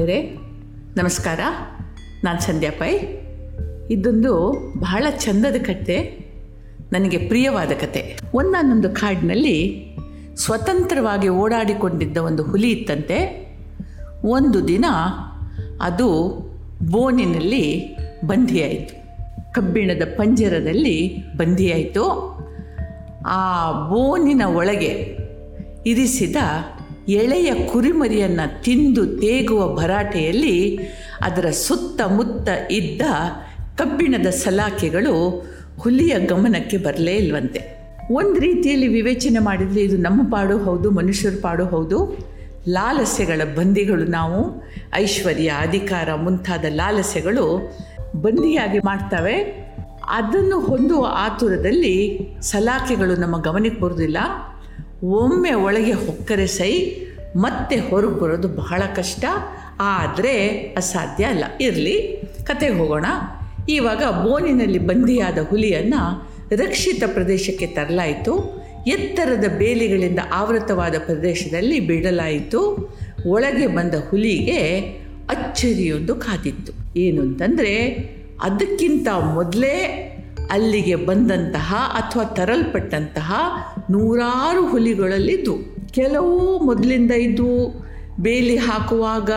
ಆತ್ಮೀಯರೇ ನಮಸ್ಕಾರ. ನಾನು ಸಂಧ್ಯಾ ಪೈ. ಇದೊಂದು ಬಹಳ ಚಂದದ ಕತೆ ನನಗೆ ಪ್ರಿಯವಾದ ಕತೆ ಒಂದಾನೊಂದು ಕಾಡಿನಲ್ಲಿ ಸ್ವತಂತ್ರವಾಗಿ ಓಡಾಡಿಕೊಂಡಿದ್ದ ಒಂದು ಹುಲಿ ಇತ್ತಂತೆ. ಒಂದು ದಿನ ಅದು ಬೋನಿನಲ್ಲಿ ಬಂಧಿಯಾಯಿತು. ಕಬ್ಬಿಣದ ಪಂಜರದಲ್ಲಿ ಬಂಧಿಯಾಯಿತು. ಆ ಬೋನಿನ ಒಳಗೆ ಇರಿಸಿದ ಎಳೆಯ ಕುರಿಮರಿಯನ್ನು ತಿಂದು ತೇಗುವ ಭರಾಟೆಯಲ್ಲಿ ಅದರ ಸುತ್ತಮುತ್ತ ಇದ್ದ ಕಬ್ಬಿಣದ ಸಲಾಕೆಗಳು ಹುಲಿಯ ಗಮನಕ್ಕೆ ಬರಲೇ ಇಲ್ವಂತೆ. ಒಂದು ರೀತಿಯಲ್ಲಿ ವಿವೇಚನೆ ಮಾಡಿದರೆ ಇದು ನಮ್ಮ ಪಾಡು ಹೌದು, ಮನುಷ್ಯರ ಪಾಡು ಹೌದು. ಲಾಲಸೆಗಳ ಬಂದಿಗಳು ನಾವು, ಐಶ್ವರ್ಯ, ಅಧಿಕಾರ ಮುಂತಾದ ಲಾಲಸೆಗಳು ಬಂದಿಯಾಗಿ ಮಾಡ್ತವೆ. ಅದನ್ನು ಹೊಂದುವ ಆತುರದಲ್ಲಿ ಸಲಾಕೆಗಳು ನಮ್ಮ ಗಮನಕ್ಕೆ ಬರೋದಿಲ್ಲ. ಒಮ್ಮೆ ಒಳಗೆ ಹೊಕ್ಕರೆ ಸೈ, ಮತ್ತೆ ಹೊರಗೆ ಬರೋದು ಬಹಳ ಕಷ್ಟ. ಆದರೆ ಅಸಾಧ್ಯ ಅಲ್ಲ. ಇರಲಿ ಕತೆಗೆ ಹೋಗೋಣ. ಇವಾಗ ಬೋನಿನಲ್ಲಿ ಬಂದಿಯಾದ ಹುಲಿಯನ್ನು ರಕ್ಷಿತ ಪ್ರದೇಶಕ್ಕೆ ತರಲಾಯಿತು. ಎತ್ತರದ ಬೇಲಿಗಳಿಂದ ಆವೃತವಾದ ಪ್ರದೇಶದಲ್ಲಿ ಬಿಡಲಾಯಿತು. ಒಳಗೆ ಬಂದ ಹುಲಿಗೆ ಅಚ್ಚರಿಯೊಂದು ಕಾದಿತ್ತು. ಏನು ಅಂತಂದರೆ ಅದಕ್ಕಿಂತ ಮೊದಲೇ ಅಲ್ಲಿಗೆ ಬಂದಂತಹ ಅಥವಾ ತರಲ್ಪಟ್ಟಂತಹ ನೂರಾರು ಹುಲಿಗಳಲ್ಲಿದ್ದವು ಕೆಲವು ಮೊದಲಿಂದ ಇದ್ದು ಬೇಲಿ ಹಾಕುವಾಗ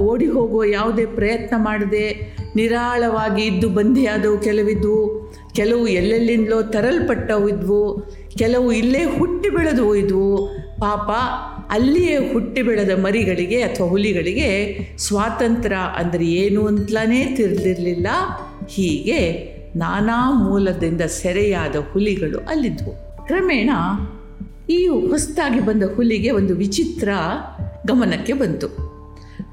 ಓಡಿ ಹೋಗುವ ಯಾವುದೇ ಪ್ರಯತ್ನ ಮಾಡದೆ ನಿರಾಳವಾಗಿ ಇದ್ದು ಬಂದಿಯಾದವು ಕೆಲವಿದ್ವು ಕೆಲವು ಎಲ್ಲೆಲ್ಲಿಂದಲೋ ತರಲ್ಪಟ್ಟವು ಇದ್ವು. ಕೆಲವು ಇಲ್ಲೇ ಹುಟ್ಟಿ ಬೆಳೆದು ಇದ್ವು. ಪಾಪ ಅಲ್ಲಿಯೇ ಹುಟ್ಟಿ ಬೆಳೆದ ಮರಿಗಳಿಗೆ ಅಥವಾ ಹುಲಿಗಳಿಗೆ ಸ್ವಾತಂತ್ರ್ಯ ಅಂದರೆ ಏನು ಅಂತಲೇ ತಿಳಿದಿರಲಿಲ್ಲ. ಹೀಗೆ ನಾನಾ ಮೂಲದಿಂದ ಸೆರೆಯಾದ ಹುಲಿಗಳು ಅಲ್ಲಿದ್ವು. ಕ್ರಮೇಣ ಈ ಹೊಸ್ತಾಗಿ ಬಂದ ಹುಲಿಗೆ ಒಂದು ವಿಚಿತ್ರ ಗಮನಕ್ಕೆ ಬಂತು.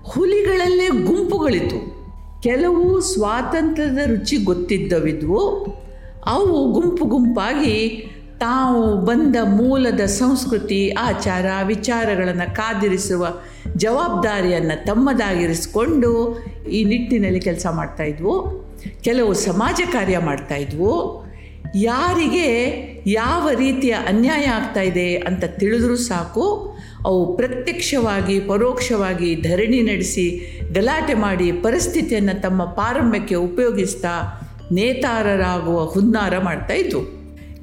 ಹುಲಿಗಳಲ್ಲೇ ಗುಂಪುಗಳಿತ್ತು ಕೆಲವು ಸ್ವಾತಂತ್ರ್ಯದ ರುಚಿ ಗೊತ್ತಿದ್ದವಿದ್ವು. ಅವು ಗುಂಪು ಗುಂಪಾಗಿ ತಾವು ಬಂದ ಮೂಲದ ಸಂಸ್ಕೃತಿ, ಆಚಾರ, ವಿಚಾರಗಳನ್ನು ಕಾದಿರಿಸುವ ಜವಾಬ್ದಾರಿಯನ್ನು ತಮ್ಮದಾಗಿರಿಸಿಕೊಂಡು ಈ ನಿಟ್ಟಿನಲ್ಲಿ ಕೆಲಸ ಮಾಡ್ತಾಯಿದ್ವು ಕೆಲವು ಸಮಾಜ ಕಾರ್ಯ ಮಾಡ್ತಾಯಿದ್ವು ಯಾರಿಗೆ ಯಾವ ರೀತಿಯ ಅನ್ಯಾಯ ಆಗ್ತಾ ಇದೆ ಅಂತ ತಿಳಿದ್ರೂ ಸಾಕು. ಅವು ಪ್ರತ್ಯಕ್ಷವಾಗಿ, ಪರೋಕ್ಷವಾಗಿ ಧರಣಿ ನಡೆಸಿ, ಗಲಾಟೆ ಮಾಡಿ ಪರಿಸ್ಥಿತಿಯನ್ನು ತಮ್ಮ ಪಾರಮ್ಯಕ್ಕೆ ಉಪಯೋಗಿಸ್ತಾ ನೇತಾರರಾಗುವ ಹುನ್ನಾರ ಮಾಡ್ತಾ ಇದ್ವು.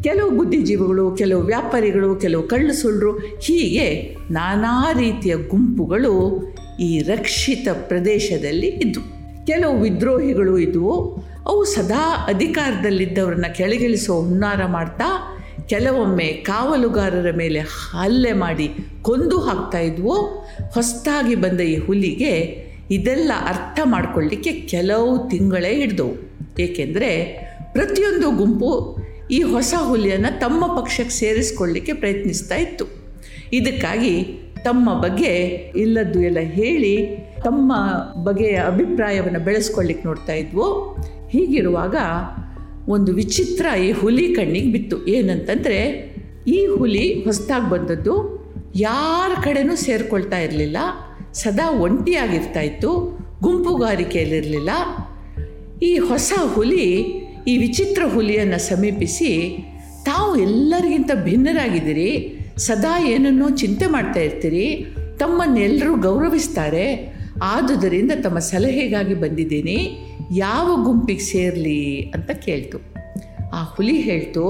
ಕೆಲವು ಬುದ್ಧಿಜೀವಿಗಳು, ಕೆಲವು ವ್ಯಾಪಾರಿಗಳು, ಕೆಲವು ಕಳ್ಳು ಸುಳ್ಳರು ಹೀಗೆ ನಾನಾ ರೀತಿಯ ಗುಂಪುಗಳು ಈ ರಕ್ಷಿತ ಪ್ರದೇಶದಲ್ಲಿ ಇದ್ದವು ಕೆಲವು ವಿದ್ರೋಹಿಗಳು ಇದ್ವು. ಅವು ಸದಾ ಅಧಿಕಾರದಲ್ಲಿದ್ದವರನ್ನ ಕೆಳಗಿಳಿಸೋ ಹುನ್ನಾರ ಮಾಡ್ತಾ, ಕೆಲವೊಮ್ಮೆ ಕಾವಲುಗಾರರ ಮೇಲೆ ಹಲ್ಲೆ ಮಾಡಿ ಕೊಂದು ಹಾಕ್ತಾ ಇದ್ವು. ಹೊಸದಾಗಿ ಬಂದ ಈ ಹುಲಿಗೆ ಇದೆಲ್ಲ ಅರ್ಥ ಮಾಡಿಕೊಳ್ಳಿಕ್ಕೆ ಕೆಲವು ತಿಂಗಳೇ ಹಿಡ್ದವು. ಏಕೆಂದರೆ ಪ್ರತಿಯೊಂದು ಗುಂಪು ಈ ಹೊಸ ಹುಲಿಯನ್ನು ತಮ್ಮ ಪಕ್ಷಕ್ಕೆ ಸೇರಿಸ್ಕೊಳ್ಳಿಕ್ಕೆ ಪ್ರಯತ್ನಿಸ್ತಾ ಇತ್ತು. ಇದಕ್ಕಾಗಿ ತಮ್ಮ ಬಗ್ಗೆ ಇಲ್ಲದ್ದು ಎಲ್ಲ ಹೇಳಿ ತಮ್ಮ ಬಗೆಯ ಅಭಿಪ್ರಾಯವನ್ನು ಬೆಳೆಸ್ಕೊಳ್ಳಿಕ್ಕೆ ನೋಡ್ತಾ ಇದ್ವು. ಹೀಗಿರುವಾಗ ಒಂದು ವಿಚಿತ್ರ ಈ ಹುಲಿ ಕಣ್ಣಿಗೆ ಬಿತ್ತು. ಏನಂತಂದರೆ, ಈ ಹುಲಿ ಹೊಸದಾಗಿ ಬಂದದ್ದು ಯಾರ ಕಡೆನೂ ಸೇರಿಕೊಳ್ತಾ ಇರಲಿಲ್ಲ. ಸದಾ ಒಂಟಿಯಾಗಿರ್ತಾ ಇತ್ತು, ಗುಂಪುಗಾರಿಕೆಯಲ್ಲಿರಲಿಲ್ಲ. ಈ ಹೊಸ ಹುಲಿ, ಈ ವಿಚಿತ್ರ ಹುಲಿಯನ್ನು ಸಮೀಪಿಸಿ ತಾವು ಎಲ್ಲರಿಗಿಂತ ಭಿನ್ನರಾಗಿದ್ದೀರಿ. ಸದಾ ಏನನ್ನೋ ಚಿಂತೆ ಮಾಡ್ತಾ ಇರ್ತೀರಿ ತಮ್ಮನ್ನೆಲ್ಲರೂ ಗೌರವಿಸ್ತಾರೆ, ಆದುದರಿಂದ ತಮ್ಮ ಸಲಹೆಗಾಗಿ ಬಂದಿದ್ದೀನಿ, ಯಾವ ಗುಂಪಿಗೆ ಸೇರಲಿ ಅಂತ ಕೇಳ್ತು. ಆ ಹುಲಿ ಹೇಳ್ತು,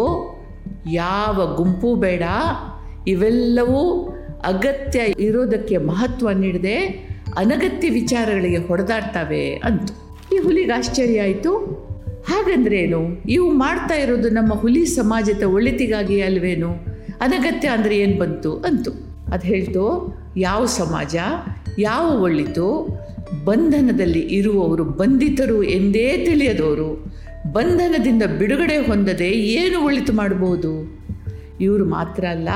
ಯಾವ ಗುಂಪು ಬೇಡ, ಇವೆಲ್ಲವೂ ಅಗತ್ಯ ಇರೋದಕ್ಕೆ ಮಹತ್ವ ನೀಡದೆ ಅನಗತ್ಯ ವಿಚಾರಗಳಿಗೆ ಹೊಡೆದಾಡ್ತವೆ ಅಂತ. ಈ ಹುಲಿಗೆ ಆಶ್ಚರ್ಯ ಆಯಿತು. ಹಾಗಂದ್ರೇನು? ಇವು ಮಾಡ್ತಾ ಇರೋದು ನಮ್ಮ ಹುಲಿ ಸಮಾಜದ ಒಳಿತಿಗಾಗಿ ಅಲ್ವೇನು? ಅನಗತ್ಯ ಅಂದರೆ ಏನು ಬಂತು ಅಂತು. ಅದು ಹೇಳ್ತು, ಯಾವ ಸಮಾಜ, ಯಾವ ಒಳ್ಳಿತು ಬಂಧನದಲ್ಲಿ ಇರುವವರು ಬಂಧಿತರು ಎಂದೇ ತಿಳಿಯದವರು, ಬಂಧನದಿಂದ ಬಿಡುಗಡೆ ಹೊಂದದೆ ಏನು ಒಳಿತು ಮಾಡಬಹುದು? ಇವರು ಮಾತ್ರ ಅಲ್ಲ,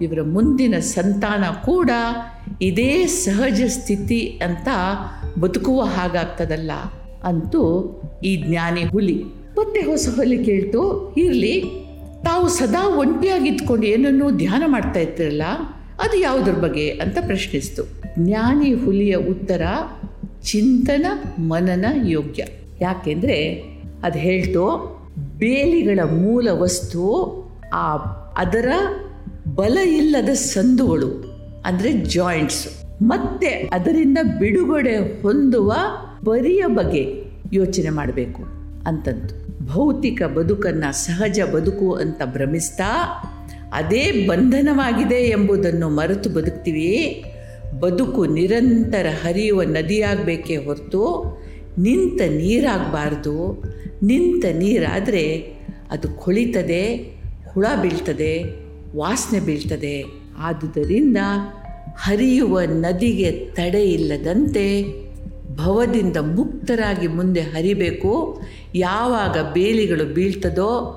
ಇವರ ಮುಂದಿನ ಸಂತಾನ ಕೂಡ ಇದೇ ಸಹಜ ಸ್ಥಿತಿ ಅಂತ ಬದುಕುವ ಹಾಗಾಗ್ತದಲ್ಲ. ಅಂತೂ ಈ ಜ್ಞಾನಿ ಹುಲಿ ಮತ್ತೆ ಹೊಸ ಹುಲಿ ಕೇಳ್ತು, ಇರಲಿ ತಾವು ಸದಾ ಒಂಟಿಯಾಗಿದ್ಕೊಂಡು ಏನನ್ನೂ ಧ್ಯಾನ ಮಾಡ್ತಾ ಇರ್ತಿರಲ್ಲ ಅದು ಯಾವುದ್ರ ಬಗ್ಗೆ ಅಂತ ಪ್ರಶ್ನಿಸ್ತು. ಜ್ಞಾನಿ ಹುಲಿಯ ಉತ್ತರ, ಚಿಂತನ ಮನನ ಯೋಗ್ಯ. ಯಾಕೆಂದರೆ ಅದು ಹೇಳ್ತು, ಬೇಲಿಗಳ ಮೂಲ ವಸ್ತು, ಆ ಅದರ ಬಲ ಇಲ್ಲದ ಸಂದುಗಳು, ಅಂದರೆ ಜಾಯಿಂಟ್ಸ್ ಮತ್ತೆ ಅದರಿಂದ ಬಿಡುಗಡೆ ಹೊಂದುವ ಬರಿಯ ಬಗ್ಗೆ ಯೋಚನೆ ಮಾಡಬೇಕು ಅಂತಂದು. ಭೌತಿಕ ಬದುಕನ್ನು ಸಹಜ ಬದುಕು ಅಂತ ಭ್ರಮಿಸ್ತಾ ಅದೇ ಬಂಧನವಾಗಿದೆ ಎಂಬುದನ್ನು ಮರೆತು ಬದುಕ್ತೀವಿ. ಬದುಕು ನಿರಂತರ ಹರಿಯುವ ನದಿಯಾಗಬೇಕೇ ಹೊರತು ನಿಂತ ನೀರಾಗಬಾರ್ದು. ನಿಂತ ನೀರಾದರೆ ಅದು ಕೊಳಿತದೆ, ಹುಳ ಬೀಳ್ತದೆ, ವಾಸನೆ ಬೀಳ್ತದೆ. ಆದುದರಿಂದ ಹರಿಯುವ ನದಿಗೆ ತಡೆ ಇಲ್ಲದಂತೆ ಭವದಿಂದ ಮುಕ್ತರಾಗಿ ಮುಂದೆ ಹರಿಬೇಕು. ಯಾವಾಗ ಬೇಲಿಗಳು ಬೀಳ್ತದೋ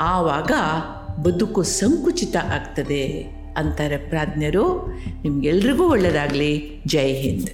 ಆವಾಗ ಬದುಕು ಸಂಕುಚಿತ ಆಗ್ತದೆ ಅಂತಾರೆ ಪ್ರಾಜ್ಞರು. ನಿಮಗೆಲ್ರಿಗೂ ಒಳ್ಳೆಯದಾಗಲಿ ಜೈ ಹಿಂದ್.